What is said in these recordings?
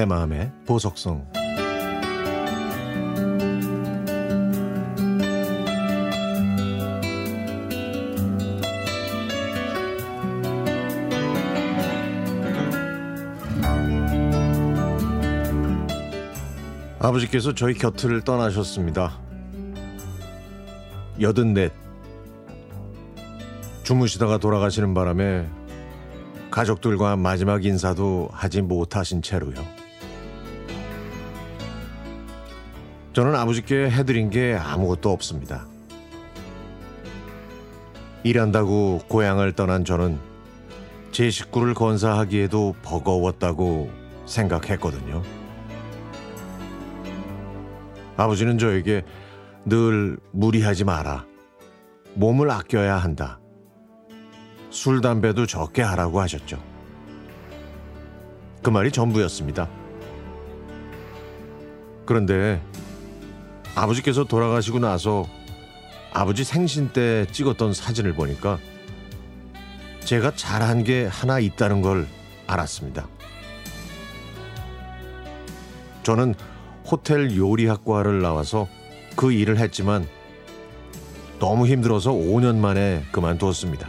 내 마음의 보석성 아버지께서 저희 곁을 떠나셨습니다. 여든넷 주무시다가 돌아가시는 바람에 가족들과 마지막 인사도 하지 못하신 채로요. 저는 아버지께 해드린 게 아무것도 없습니다. 일한다고 고향을 떠난 저는 제 식구를 건사하기에도 버거웠다고 생각했거든요. 아버지는 저에게 늘 무리하지 마라. 몸을 아껴야 한다. 술, 담배도 적게 하라고 하셨죠. 그 말이 전부였습니다. 그런데 아버지께서 돌아가시고 나서 아버지 생신 때 찍었던 사진을 보니까 제가 잘한 게 하나 있다는 걸 알았습니다. 저는 호텔 요리학과를 나와서 그 일을 했지만 너무 힘들어서 5년 만에 그만두었습니다.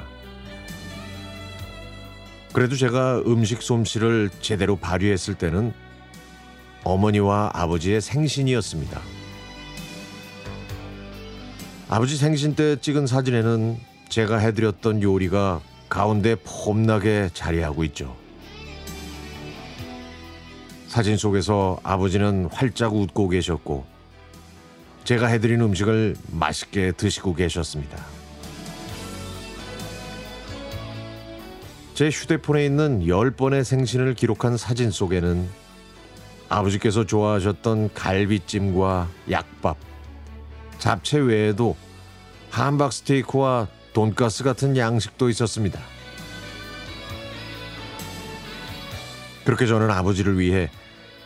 그래도 제가 음식 솜씨를 제대로 발휘했을 때는 어머니와 아버지의 생신이었습니다. 아버지 생신 때 찍은 사진에는 제가 해드렸던 요리가 가운데 폼나게 자리하고 있죠. 사진 속에서 아버지는 활짝 웃고 계셨고 제가 해드린 음식을 맛있게 드시고 계셨습니다. 제 휴대폰에 있는 10번의 생신을 기록한 사진 속에는 아버지께서 좋아하셨던 갈비찜과 약밥, 잡채 외에도 함박 스테이크와 돈가스 같은 양식도 있었습니다. 그렇게 저는 아버지를 위해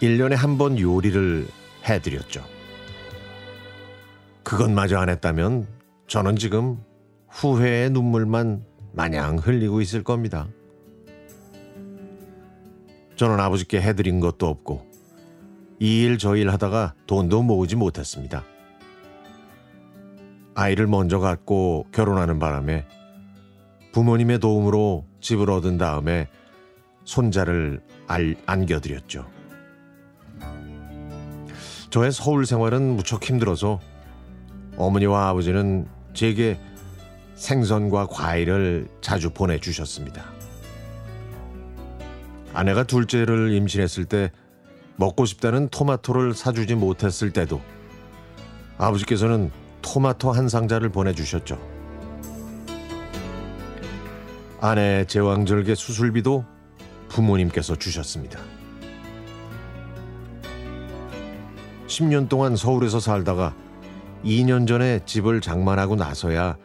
1년에 한 번 요리를 해드렸죠. 그것마저 안 했다면 저는 지금 후회의 눈물만 마냥 흘리고 있을 겁니다. 저는 아버지께 해드린 것도 없고 이 일 저 일 하다가 돈도 모으지 못했습니다. 아이를 먼저 갖고 결혼하는 바람에 부모님의 도움으로 집을 얻은 다음에 손자를 알, 안겨드렸죠. 저의 서울 생활은 무척 힘들어서 어머니와 아버지는 제게 생선과 과일을 자주 보내주셨습니다. 아내가 둘째를 임신했을 때 먹고 싶다는 토마토를 사주지 못했을 때도 아버지께서는 토마토 한 상자를 보내주셨죠. 아내 제왕절개 수술비도 부모님께서 주셨습니다. 10년 동안 서울에서 살다가 2년 전에 집을 장만하고 나서야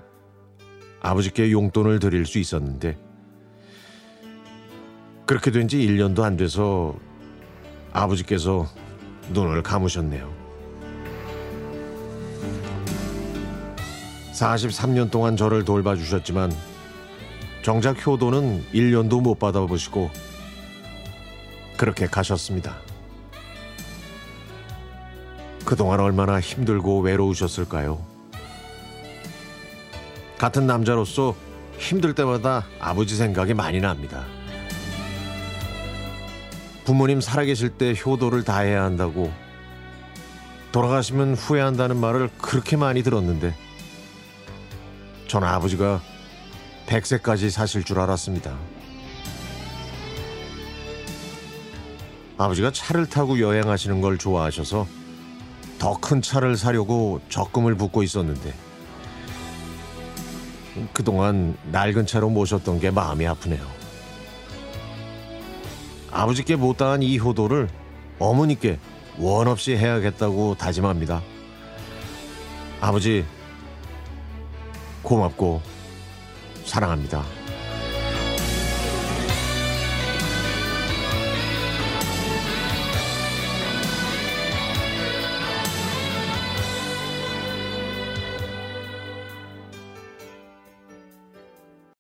아버지께 용돈을 드릴 수 있었는데 그렇게 된 지 1년도 안 돼서 아버지께서 눈을 감으셨네요. 43년 동안 저를 돌봐주셨지만 정작 효도는 1년도 못 받아보시고 그렇게 가셨습니다. 그동안 얼마나 힘들고 외로우셨을까요? 같은 남자로서 힘들 때마다 아버지 생각이 많이 납니다. 부모님 살아계실 때 효도를 다해야 한다고 돌아가시면 후회한다는 말을 그렇게 많이 들었는데 전 아버지가 100세까지 사실 줄 알았습니다. 아버지가 차를 타고 여행하시는 걸 좋아하셔서 더 큰 차를 사려고 적금을 붓고 있었는데 그동안 낡은 차로 모셨던 게 마음이 아프네요. 아버지께 못당한 이 효도를 어머니께 원 없이 해야겠다고 다짐합니다. 아버지, 고맙고 사랑합니다.